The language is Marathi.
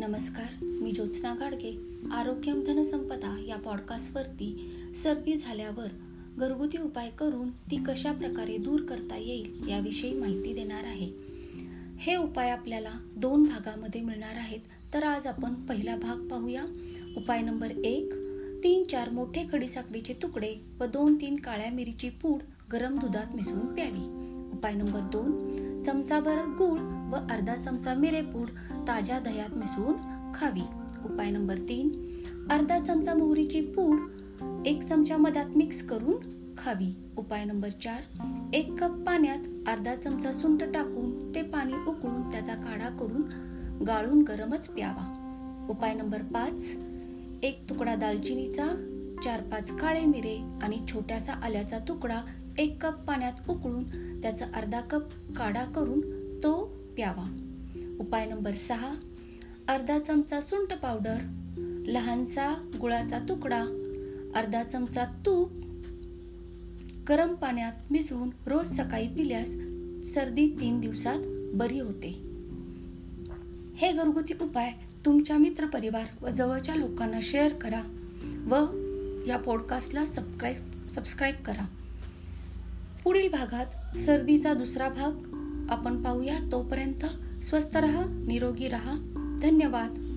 नमस्कार मी ज्योत्स्ना घाडगे आरोग्यम धनसंपदा या पॉडकास्टवरती सर्दी झाल्यावर घरगुती उपाय करून ती कशा प्रकारे दूर करता येईल याविषयी माहिती देणार आहे. हे उपाय आपल्याला दोन भागामध्ये मिळणार आहेत तर आज आपण पहिला भाग पाहूया. उपाय नंबर एक तीन चार मोठे खडीसाखडीचे तुकडे व दोन तीन काळ्या मिरीची पूड गरम दुधात मिसळून प्यावी. उपाय नंबर दोन चमचाभर गूळ व अर्धा चमचा मिरेपूड ताज्या दह्यात मिसळून खावी. उपाय नंबर तीन अर्धा चमचा मोहरीची पूड एक चमचा मधात मिक्स करून खावी. उपाय नंबर चार एक कप पाण्यात अर्धा चमचा सुंठ टाकून ते पाणी उकळून त्याचा काढा करून गाळून गरमच प्यावा. उपाय नंबर पाच एक तुकडा दालचिनीचा चार पाच काळे मिरे आणि छोट्यासा आल्याचा तुकडा एक कप पाण्यात उकळून त्याचा अर्धा कप काढा करून तो प्यावा. उपाय नंबर सहा. अर्धा चमचा सुंठ पावडर लहानसा गुळाचा तुकडा अर्धा चमचा तूप गरम पाण्यात मिसळून रोज सकाळी पिल्यास सर्दी तीन दिवसात बरी होते. हे घरगुती उपाय तुमच्या मित्रपरिवार व जवळच्या लोकांना शेअर करा व या पॉडकास्टला सबस्क्राईब सबस्क्राईब करा. पुढील भागात सर्दीचा दुसरा भाग आपण पाहूया. तोपर्यंत स्वस्त रहा निरोगी रहा। धन्यवाद।